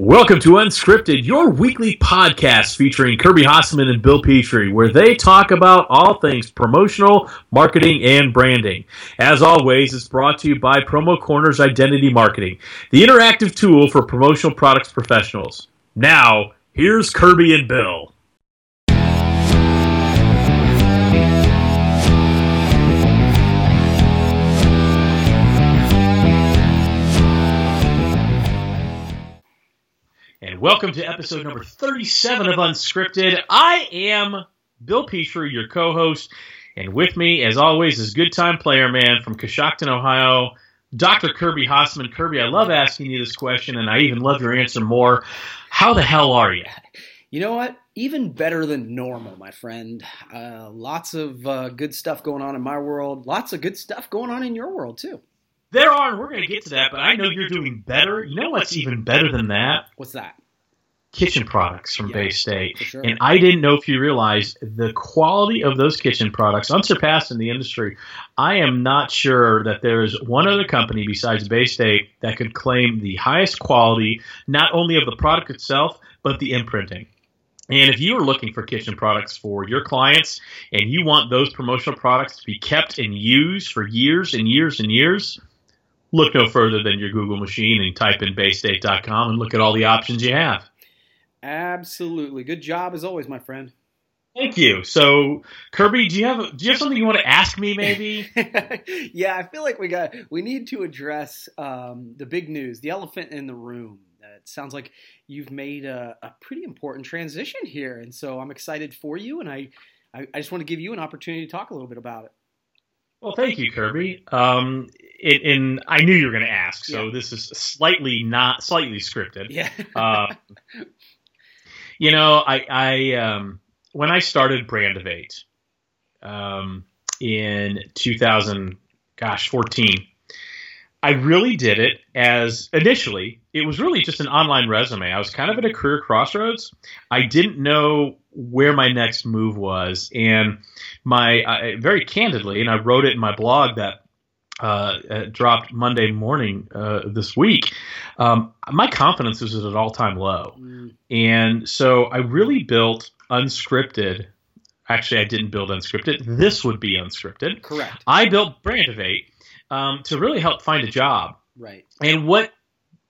Welcome to Unscripted, your weekly podcast featuring Kirby Hasseman and Bill Petrie, where they talk about all things promotional, marketing, and branding. As always, it's brought to you by Promo Corners Identity Marketing, the interactive tool for promotional products professionals. Now, here's Kirby and Bill. Welcome to episode number 37 of Unscripted. I am Bill Petrie, your co host, and with me, as always, is good time player man from Coshocton, Ohio, Dr. Kirby Hasseman. Kirby, I love asking you this question, and I even love your answer more. How the hell are you? You know what? Even better than normal, my friend. Uh, lots of uh, good stuff going on in my world. Lots of good stuff going on in your world, too. There are, and we're going to get to that, but I know you're doing better. You know what's even better than that? What's that? Kitchen products from Yeah, Bay State. sure. And I didn't know if you realized the quality of those kitchen products, unsurpassed in the industry. I am not sure that there is one other company besides Bay State that could claim the highest quality, not only of the product itself, but the imprinting. And if you are looking for kitchen products for your clients and you want those promotional products to be kept and used for years and years and years, look no further than your Google machine and type in baystate.com and look at all the options you have. Absolutely. Good job as always, my friend. Thank you. So, Kirby, do you have do you have something you want to ask me? Maybe. yeah, I feel like we got we need to address um, the big news, the elephant in the room. Uh, It sounds like you've made a, a pretty important transition here, and so I'm excited for you. And I, I, I just want to give you an opportunity to talk a little bit about it. well, thank you, Kirby. Um, it, and I knew you were going to ask, so Yeah. this is slightly not slightly scripted. Yeah. Uh, you know, I, I um, when I started Brand of um, in 2000, gosh, 14, I really did it as initially it was really just an online resume. I was kind of at a career crossroads. I didn't know where my next move was, and my very candidly, and I wrote it in my blog that uh, uh, dropped Monday morning uh, this week. Um, my confidence was at an all-time low. Mm, And so I really built unscripted. Actually, I didn't build unscripted. This would be unscripted. correct. I built Brandivate um, to really help find a job. Right. And what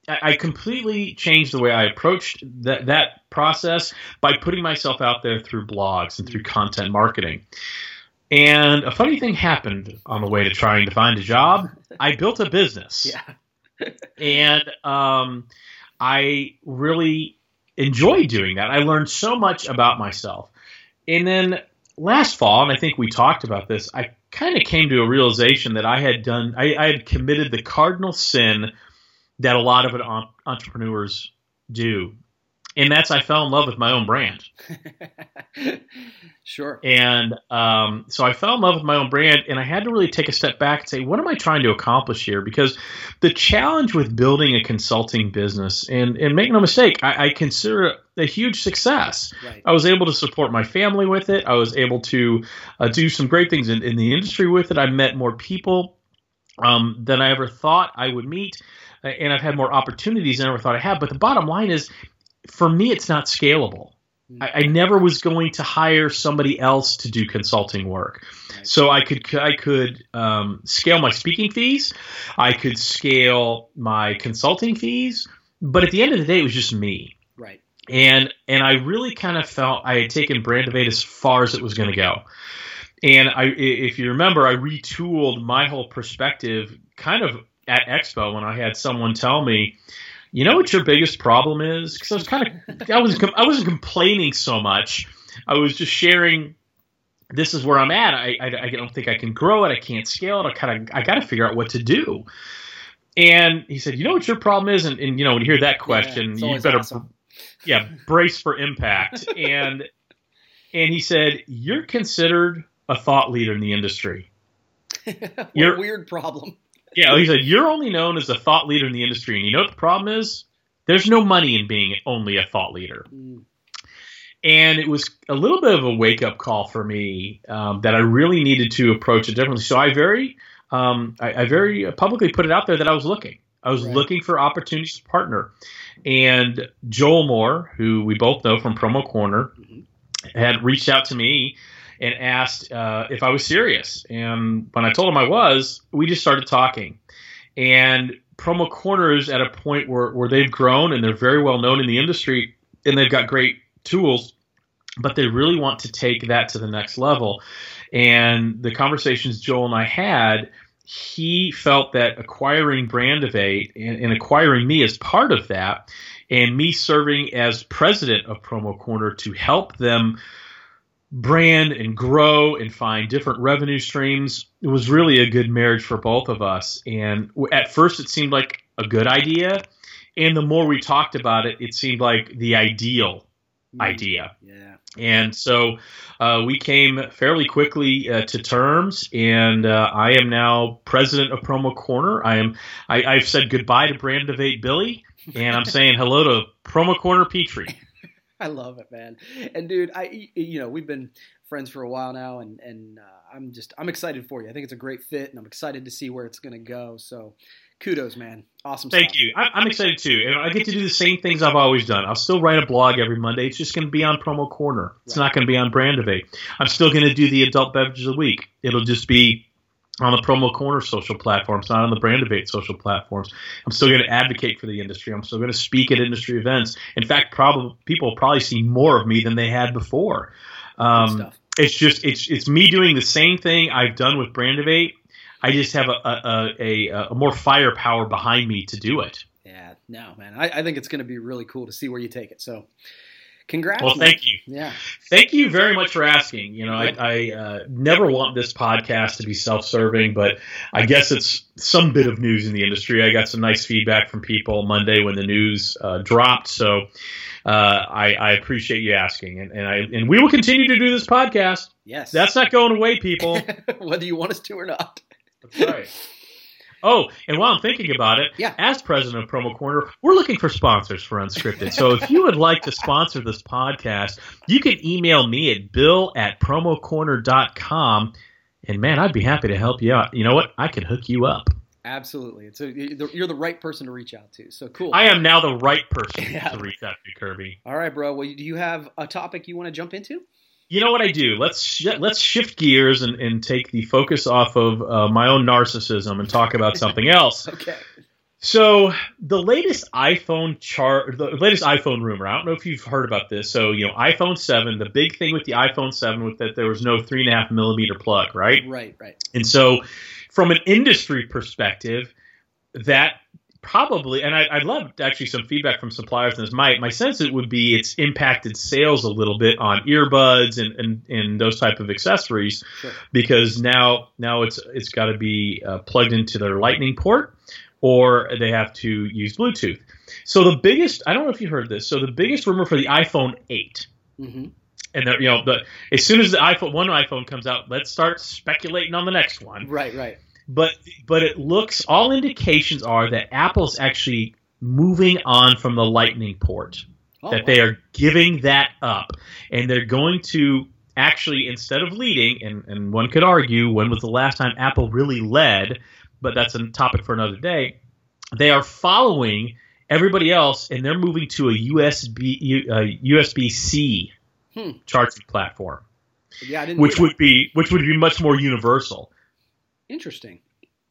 I I completely changed the way I approached that that process by putting myself out there through blogs and through content marketing. And a funny thing happened on the way to trying to find a job. I built a business Yeah. and um, I really enjoyed doing that. I learned so much about myself. And then last fall, and I think we talked about this, I kind of came to a realization that I had done, I, I had committed the cardinal sin that a lot of entrepreneurs do. And that's I fell in love with my own brand. sure. And um, so I fell in love with my own brand, and I had to really take a step back and say, what am I trying to accomplish here? Because the challenge with building a consulting business, and, and make no mistake, I, I consider it a huge success. Right. I was able to support my family with it. I was able to uh, do some great things in, in the industry with it. I met more people um, than I ever thought I would meet, uh, and I've had more opportunities than I ever thought I had. But the bottom line is, for me, it's not scalable. I, I never was going to hire somebody else to do consulting work. So I could I could um, scale my speaking fees, I could scale my consulting fees, but at the end of the day, it was just me. Right. And and I really kind of felt I had taken Brandivate as far as it was going to go. And I, i- if you remember, I retooled my whole perspective kind of at Expo when I had someone tell me, you know what your biggest problem is? Because I was kind of I wasn't I wasn't complaining so much. I was just sharing. This is where I'm at. I, I, I don't think I can grow it. I can't scale it. I kind of I got to figure out what to do. And he said, you know what your problem is, and, and you know when you hear that question, it's you better awesome. yeah brace for impact. and and he said, you're considered a thought leader in the industry. what You're- a weird problem. Yeah, he said you're only known as a thought leader in the industry, and you know what the problem is? There's no money in being only a thought leader. Mm, And it was a little bit of a wake up call for me um, that I really needed to approach it differently. So I very, um, I, I very publicly put it out there that I was looking. I was Right. looking for opportunities to partner. And Joel Moore, who we both know from Promo Corner, Mhm. had reached out to me and asked uh, if I was serious. And when I told him I was, we just started talking. And Promo Corner is at a point where, where they've grown and they're very well known in the industry and they've got great tools, but they really want to take that to the next level. And the conversations Joel and I had, he felt that acquiring Brandivate and, and acquiring me as part of that, and me serving as president of Promo Corner to help them brand and grow and find different revenue streams it was really a good marriage for both of us and at first it seemed like a good idea and the more we talked about it it seemed like the ideal idea Yeah. and so uh, we came fairly quickly uh, to terms, and uh, I am now president of Promo Corner. I am. I, I've said goodbye to Brandivate Billy, and I'm saying hello to Promo Corner Petrie. I love it, man. And dude, I you know we've been friends for a while now, and and uh, I'm just I'm excited for you. I think it's a great fit, and I'm excited to see where it's gonna go. So, kudos, man. Awesome. Thank stuff. you. I, I'm excited too, and I get to do the same things I've always done. I'll still write a blog every Monday. It's just going to be on Promo Corner. It's Right. not going to be on Brandivate. I'm still going to do the Adult Beverages of the Week. It'll just be on the Promo Corner social platforms, not on the Brandivate social platforms. I'm still going to advocate for the industry. I'm still going to speak at industry events. In fact, probably people probably see more of me than they had before. Um, it's just it's it's me doing the same thing I've done with Brandivate. I just have a a, a, a, more firepower behind me to do it. Yeah. No, man. I, I think it's gonna be really cool to see where you take it. So, congrats. Well, thank you. Yeah. Thank you very much for asking. You know, I, I uh, never want this podcast to be self-serving, but I guess it's some bit of news in the industry. I got some nice feedback from people Monday when the news uh, dropped, so uh, I, I appreciate you asking, and, and I and we will continue to do this podcast. Yes. That's not going away, people. whether you want us to or not. That's right. Oh, and while I'm thinking about it, Yeah. as president of Promo Corner, we're looking for sponsors for Unscripted. So if you would like to sponsor this podcast, you can email me at bill at promocorner.com. And man, I'd be happy to help you out. You know what? I can hook you up. Absolutely. It's a, you're the right person to reach out to. So cool. I am now the right person Yeah. to reach out to, Kirby. All right, bro. Well, do you have a topic you want to jump into? You know what I do? Let's sh- let's shift gears and, and take the focus off of uh, my own narcissism and talk about something else. Okay. So the latest iPhone chart, the latest iPhone rumor. I don't know if you've heard about this. So you know, iPhone seven. The big thing with the iPhone seven was that there was no three and a half millimeter plug, right? Right. Right. And so, from an industry perspective, that probably, and I, I'd love actually some feedback from suppliers on this. My my sense it would be it's impacted sales a little bit on earbuds and and, and those type of accessories Sure. because now now it's it's got to be uh, plugged into their Lightning port or they have to use Bluetooth. So the biggest, I don't know if you heard this. So the biggest rumor for the iPhone 8 hmm and you know, the, as soon as the iPhone one iPhone comes out, let's start speculating on the next one. Right. Right. But but it looks all indications are that Apple's actually moving on from the Lightning port. Oh, that they are giving that up, and they're going to actually instead of leading, and, and one could argue when was the last time Apple really led, but that's a topic for another day. They are following everybody else, and they're moving to a USB uh, USB C Hmm. charging platform, Yeah, I didn't. which would be which would be much more universal. interesting.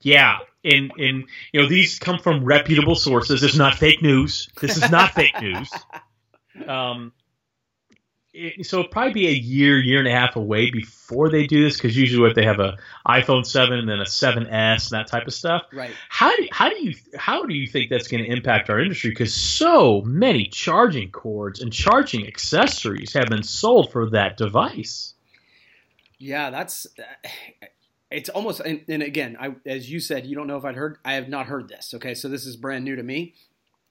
Yeah, and and you know these come from reputable sources. It's not fake news. This is not fake news. Um, it, so it'll probably be a year, year and a half away before they do this because usually what they have a iPhone seven and then a 7s and that type of stuff. Right. How do how do you how do you think that's going to impact our industry? Because so many charging cords and charging accessories have been sold for that device. Yeah, that's. It's almost, and, and again, I, as you said, you don't know if I'd heard. I have not heard this. Okay, so this is brand new to me.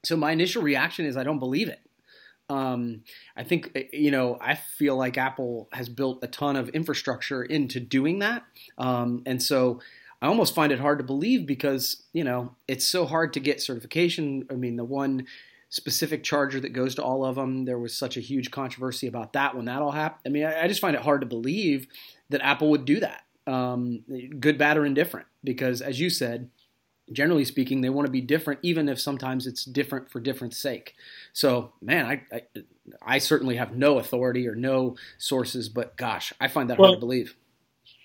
So my initial reaction is I don't believe it. Um, I think eh, you know I feel like Apple has built a ton of infrastructure into doing that, um, and so I almost find it hard to believe because you know it's so hard to get certification. I mean, the one specific charger that goes to all of them, there was such a huge controversy about that when that all happened. I mean, I, I just find it hard to believe that Apple would do that, um, good, bad, or indifferent, because as you said, generally speaking, they want to be different, even if sometimes it's different for different sake. So, man, I, I, I certainly have no authority or no sources, but gosh, I find that well, hard to believe.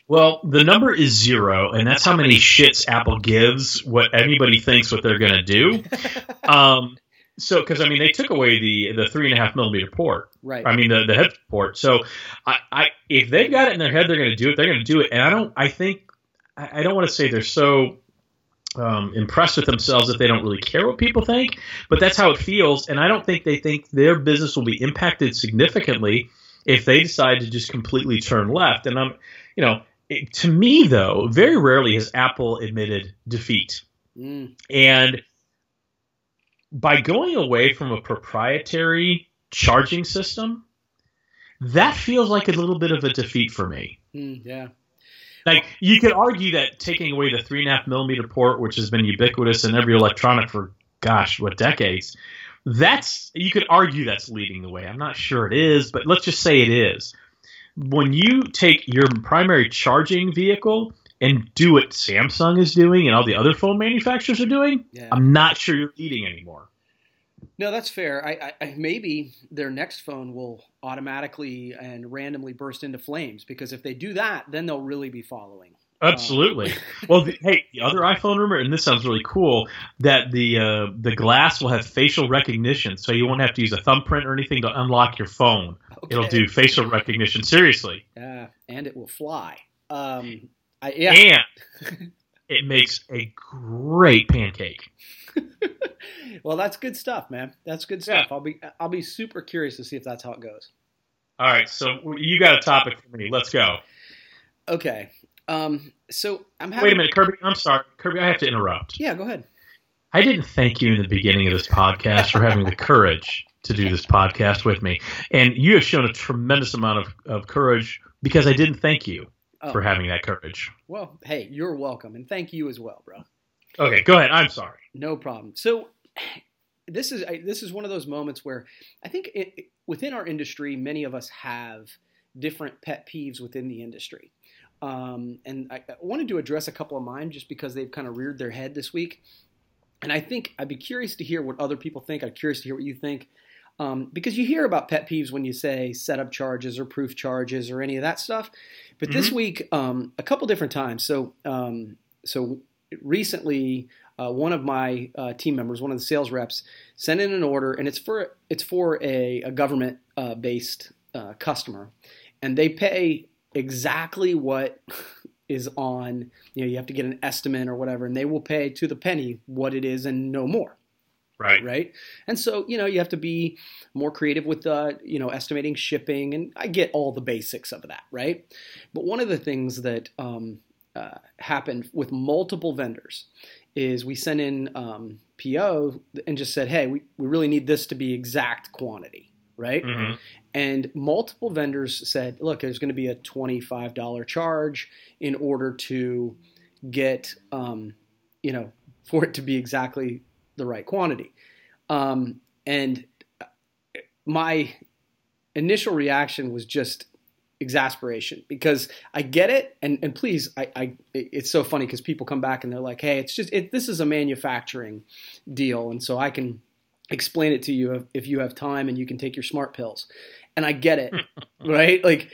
Well, the number is zero, and that's how many shits Apple gives what anybody thinks what they're going to do. Um, so, because I mean, they took away the the three and a half millimeter port, right? I mean, the the head port. So, I, I if they've got it in their head, they're going to do it. They're going to do it, and I don't. I think I don't want to say they're so um, impressed with themselves that they don't really care what people think, but that's how it feels. And I don't think they think their business will be impacted significantly if they decide to just completely turn left. And I'm, you know, it, to me though, very rarely has Apple admitted defeat. Mm. And by going away from a proprietary charging system, that feels like a little bit of a defeat for me. Mm, yeah. Like you could argue that taking away the three and a half millimeter port, which has been ubiquitous in every electronic for gosh, what decades, that's you could argue that's leading the way. I'm not sure it is, but let's just say it is. When you take your primary charging vehicle and do what Samsung is doing and all the other phone manufacturers are doing, yeah. I'm not sure you're leading anymore. No, that's fair. I, I, maybe their next phone will automatically and randomly burst into flames because if they do that, then they'll really be following. Absolutely. Um, well, the, hey, the other iPhone rumor, and this sounds really cool, that the uh, the glass will have facial recognition, so you won't have to use a thumbprint or anything to unlock your phone. Okay. It'll do facial recognition. Seriously. Uh, and it will fly. Um, I, yeah. And it makes a great pancake. well, that's good stuff, man. That's good stuff. Yeah. I'll be I'll be super curious to see if that's how it goes. All right, so you got a topic for me. Let's go. Okay. Um, so I'm having... Wait a minute, Kirby. I'm sorry, Kirby. I have to interrupt. Yeah, go ahead. I didn't thank you in the beginning of this podcast for having the courage to do this podcast with me, and you have shown a tremendous amount of, of courage because I didn't thank you oh. for having that courage. Well, hey, you're welcome, and thank you as well, bro. Okay, go ahead. I'm sorry. No problem. So this is this is one of those moments where I think it, within our industry, many of us have different pet peeves within the industry. Um, and I, I, wanted to address a couple of mine just because they've kind of reared their head this week. And I think I'd be curious to hear what other people think. I'm curious to hear what you think. Um, because you hear about pet peeves when you say setup charges or proof charges or any of that stuff. But mm-hmm. this week, um, a couple different times. So, um, so recently, uh, one of my uh, team members, one of the sales reps, sent in an order, and it's for it's for a, a government uh, based uh, customer, and they pay exactly what is on. You know, you have to get an estimate or whatever, and they will pay to the penny what it is and no more. Right. Right. And so, you know, you have to be more creative with, uh, you know, estimating shipping. And I get all the basics of that. Right. But one of the things that um, uh, happened with multiple vendors is we sent in um, PO and just said, hey, we, we really need this to be exact quantity, right? Mm-hmm. And multiple vendors said, look, there's going to be a $25 charge in order to get, um, you know, for it to be exactly the right quantity. Um, and my initial reaction was just exasperation because I get it, and and please, I, I it's so funny because people come back and they're like, hey, it's just it, this is a manufacturing deal, and so I can explain it to you if, if you have time and you can take your smart pills, and I get it, right? Like,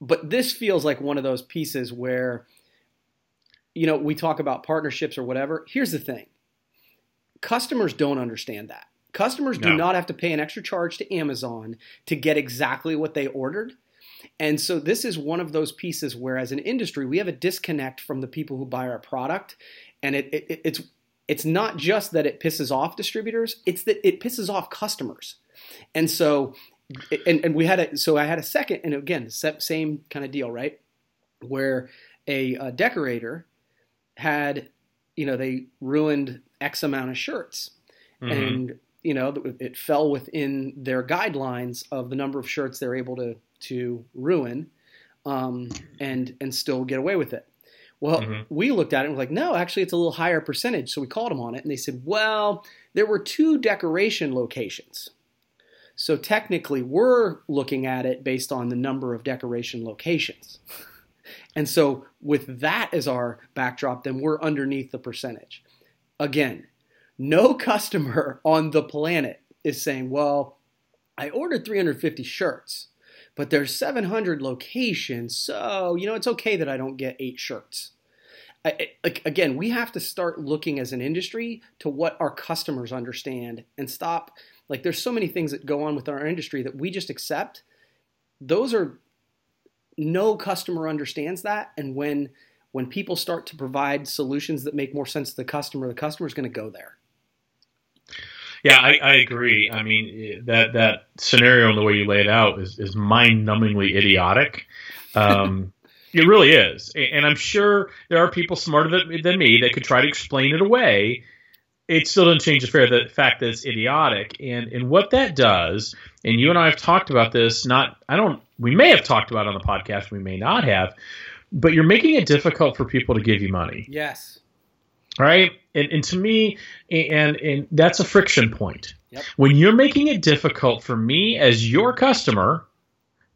but this feels like one of those pieces where, you know, we talk about partnerships or whatever. Here's the thing: customers don't understand that. Customers no. do not have to pay an extra charge to Amazon to get exactly what they ordered. And so this is one of those pieces where, as an industry, we have a disconnect from the people who buy our product, and it, it, it's it's not just that it pisses off distributors; it's that it pisses off customers. And so, and, and we had a so I had a second, and again, same kind of deal, right? Where a, a decorator had, you know, they ruined X amount of shirts, mm-hmm. and you know, it fell within their guidelines of the number of shirts they're able to to ruin um, and and still get away with it. Well, mm-hmm. we looked at it and we're like, no, actually, it's a little higher percentage. So we called them on it, and they said, well, there were two decoration locations. So technically, we're looking at it based on the number of decoration locations. and so, with that as our backdrop, then we're underneath the percentage. Again, no customer on the planet is saying, well, I ordered 350 shirts, but there's 700 locations, so, you know, it's okay that I don't get eight shirts. I, like again, we have to start looking as an industry to what our customers understand and stop. Like, there's so many things that go on with our industry that we just accept. Those are no customer understands that, and when when people start to provide solutions that make more sense to the customer, the customer is going to go there. Yeah, I, I, agree. I mean that that scenario and the way you lay it out is, is mind-numbingly idiotic. Um, it really is, and I'm sure there are people smarter than, than, me that could try to explain it away. It still doesn't change the, fair, the fact that it's idiotic, and and what that does. And you and I have talked about this. Not, I don't. We may have talked about it on the podcast. We may not have but you're making it difficult for people to give you money. Yes. Right? And, and to me, and, and that's a friction point. Yep. When you're making it difficult for me as your customer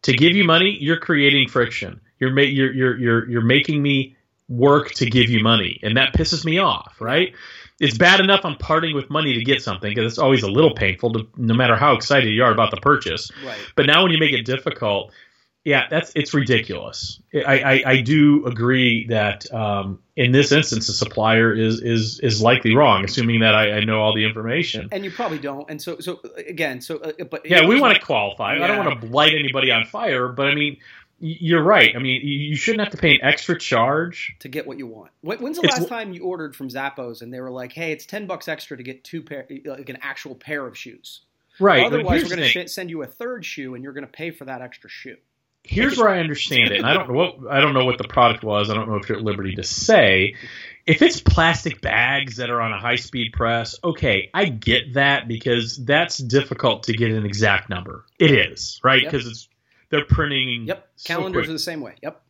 to give you money, you're creating friction. You're, ma- you're, you're, you're, you're making me work to give you money. And that pisses me off, right? It's bad enough I'm parting with money to get something because it's always a little painful, to, no matter how excited you are about the purchase. Right. But now when you make it difficult, yeah, that's it's ridiculous. I, I, I do agree that um, in this instance, the supplier is is is likely wrong, assuming that I, I know all the information. And you probably don't. And so so again, so uh, but yeah, we want to qualify. Yeah. I don't want to light anybody on fire, but I mean. You're right. I mean, you shouldn't have to pay an extra charge to get what you want. When's the it's, last time you ordered from Zappos and they were like, "Hey, it's ten bucks extra to get two pair, like an actual pair of shoes"? Right. Otherwise, we're going to send you a third shoe, and you're going to pay for that extra shoe here's where I understand it, and I don't know what I don't know what the product was. I don't know if you're at liberty to say. If it's plastic bags that are on a high speed press, okay, I get that because that's difficult to get an exact number. It is right because yep. it's they're printing. Yep, so calendars quick. are the same way. Yep.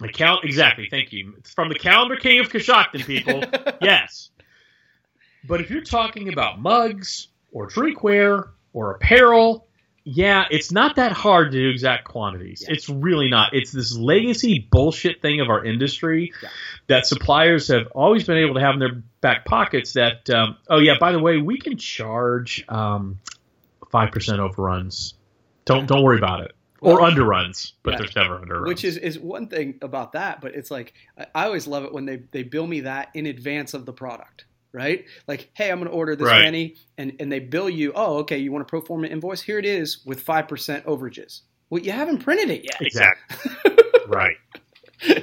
The cal- exactly. Thank you. It's from the calendar king of Coshocton, people. yes. But if you're talking about mugs or drinkware or apparel, yeah, it's not that hard to do exact quantities. Yeah. It's really not. It's this legacy bullshit thing of our industry yeah. that suppliers have always been able to have in their back pockets. That um, oh yeah, by the way, we can charge um, five percent overruns. Don't don't worry about it. Well, or underruns, but yeah. there's never underruns. Which is, is one thing about that, but it's like I always love it when they, they bill me that in advance of the product right? Like, hey, I'm going to order this right. many, and and they bill you. Oh, okay, you want a pro forma invoice? Here it is with five percent overages. Well, you haven't printed it yet. Exactly. right.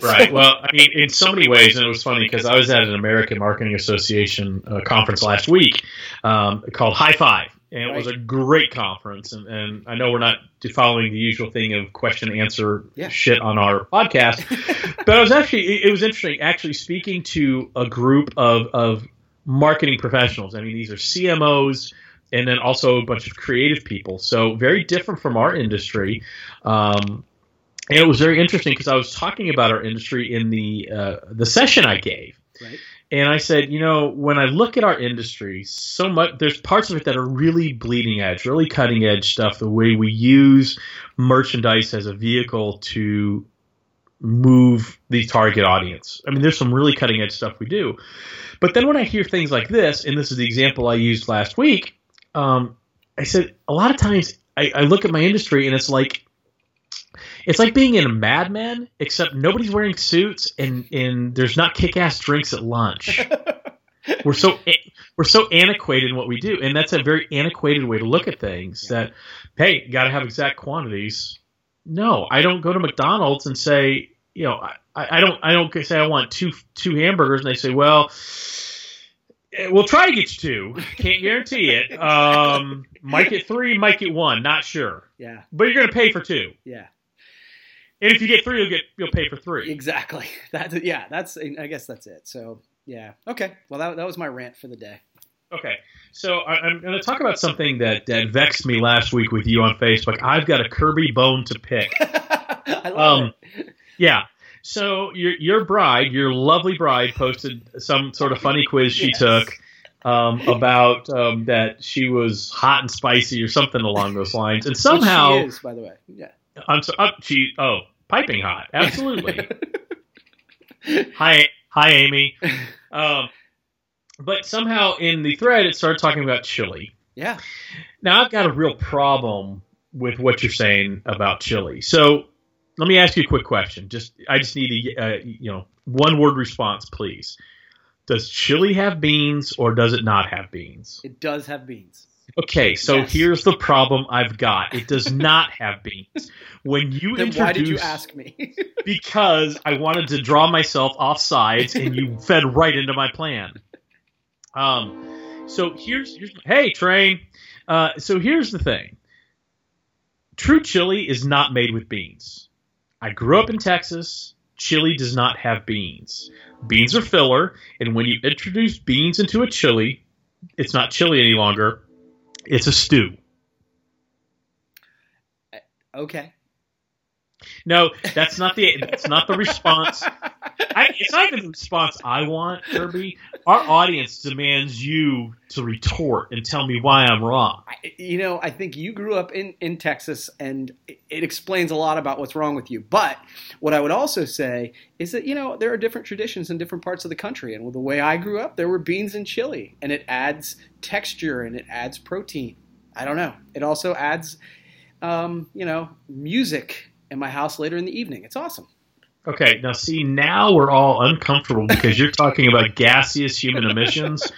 Right. Well, I mean, in so many ways, and it was funny because I was at an American Marketing Association uh, conference last week um, called High Five, and it right. was a great conference. And, and, I know we're not following the usual thing of question answer yeah. shit on our podcast, but I was actually it was interesting actually speaking to a group of of marketing professionals. I mean, these are CMOs and then also a bunch of creative people. So very different from our industry. Um, and it was very interesting because I was talking about our industry in the uh, the session I gave. Right. And I said, you know, when I look at our industry, so much there's parts of it that are really bleeding edge, really cutting edge stuff. The way we use merchandise as a vehicle to move the target audience. I mean, there's some really cutting edge stuff we do. But then when I hear things like this, and this is the example I used last week, um, I said a lot of times I, I look at my industry and it's like it's like being in a Mad Men, except nobody's wearing suits and and there's not kick ass drinks at lunch. we're so we're so antiquated in what we do, and that's a very antiquated way to look at things. Yeah. That hey, got to have exact quantities. No, I don't go to McDonald's and say, you know, I, I don't I don't say I want two two hamburgers, and they say, well, eh, we'll try to get you two. Can't guarantee it. Um, might get three, might get one. Not sure. Yeah. But you're gonna pay for two. Yeah. And if you get three, you'll get you'll pay for three. Exactly. That's yeah. That's I guess that's it. So yeah. Okay. Well, that that was my rant for the day. Okay. So I, am going to talk about something that, that vexed me last week with you on Facebook. I've got a Kirby bone to pick. I love um, it. Yeah. So your your bride, your lovely bride, posted some sort of funny quiz she yes. took um, about um, that she was hot and spicy or something along those lines, and somehow is, by the way, yeah. I'm so uh, she oh piping hot, absolutely. hi, hi, Amy. Um, but somehow in the thread it started talking about chili. Yeah. Now I've got a real problem with what you're saying about chili. So let me ask you a quick question. Just I just need a uh, you know one word response, please. Does chili have beans or does it not have beans? It does have beans. Okay, so Yes. here's the problem I've got. It does not have beans. When you Then introduce why did you ask me? because I wanted to draw myself off sides, and you fed right into my plan. Um, so here's here's hey train. Uh, so here's the thing. True chili is not made with beans. I grew up in Texas. Chili does not have beans. Beans are filler, and when you introduce beans into a chili, it's not chili any longer. It's a stew. okay. No, that's not the that's not the response. I, it's not even the response I want, Kirby. Our audience demands you to retort and tell me why I'm wrong. You know, I think you grew up in, in Texas, and it, explains a lot about what's wrong with you. But what I would also say is that you know there are different traditions in different parts of the country, and the way I grew up, there were beans and chili, and it adds texture and it adds protein. I don't know. It also adds, um, you know, music in my house later in the evening. It's awesome. Okay, now see, now we're all uncomfortable because you're talking about gaseous human emissions,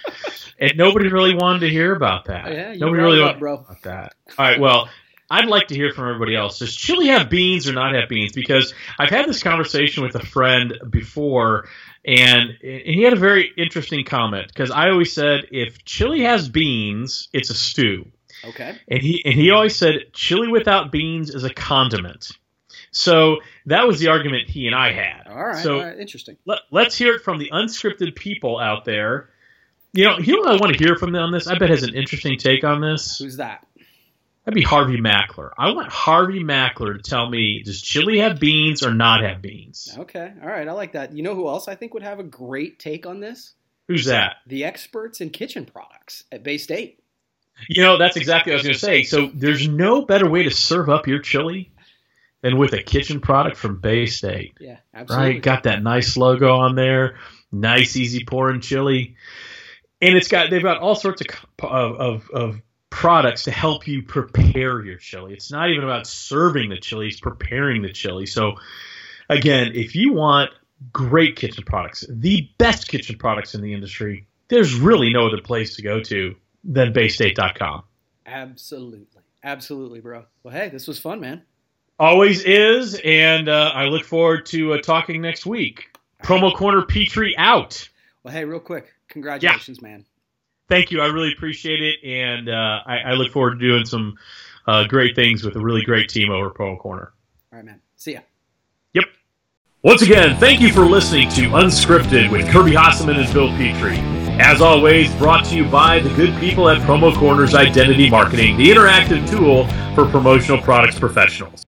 and nobody really wanted to hear about that. Yeah, you nobody really wanted bro. about that. All right, well, I'd like to hear from everybody else. Does chili have beans or not have beans? Because I've had this conversation with a friend before, and, and he had a very interesting comment. Because I always said if chili has beans, it's a stew, Okay. and he and he always said chili without beans is a condiment. So that was the argument he and I had. All right. So all right. Interesting. let, let's hear it from the unscripted people out there. You know, you know what I want to hear from them on this? I bet has an interesting take on this. Who's that? That'd be Harvey Mackler. I want Harvey Mackler to tell me does chili have beans or not have beans? Okay. All right. I like that. You know who else I think would have a great take on this? Who's that? The experts in kitchen products at Bay State. You know, that's exactly what I was going to say. So there's no better way to serve up your chili than with a kitchen product from Bay State. Yeah, absolutely. Right? Got that nice logo on there. Nice, easy pouring chili. And it's got they've got all sorts of of, of, of products to help you prepare your chili. It's not even about serving the chili, it's preparing the chili. So again, if you want great kitchen products, the best kitchen products in the industry, there's really no other place to go to than baystate.com. Absolutely. Absolutely, bro. Well, hey, this was fun, man. Always is, and uh, I look forward to uh, talking next week. Promo Corner Petrie out. Well, hey, real quick, congratulations, man. Thank you. I really appreciate it, and uh, I, I look forward to doing some uh, great things with a really great team over at Promo Corner. All right, man. See ya. Yep. Once again, thank you for listening to Unscripted with Kirby Hasseman and Phil Petrie. As always, brought to you by the good people at Promo Corner's Identity Marketing, the interactive tool for promotional products professionals.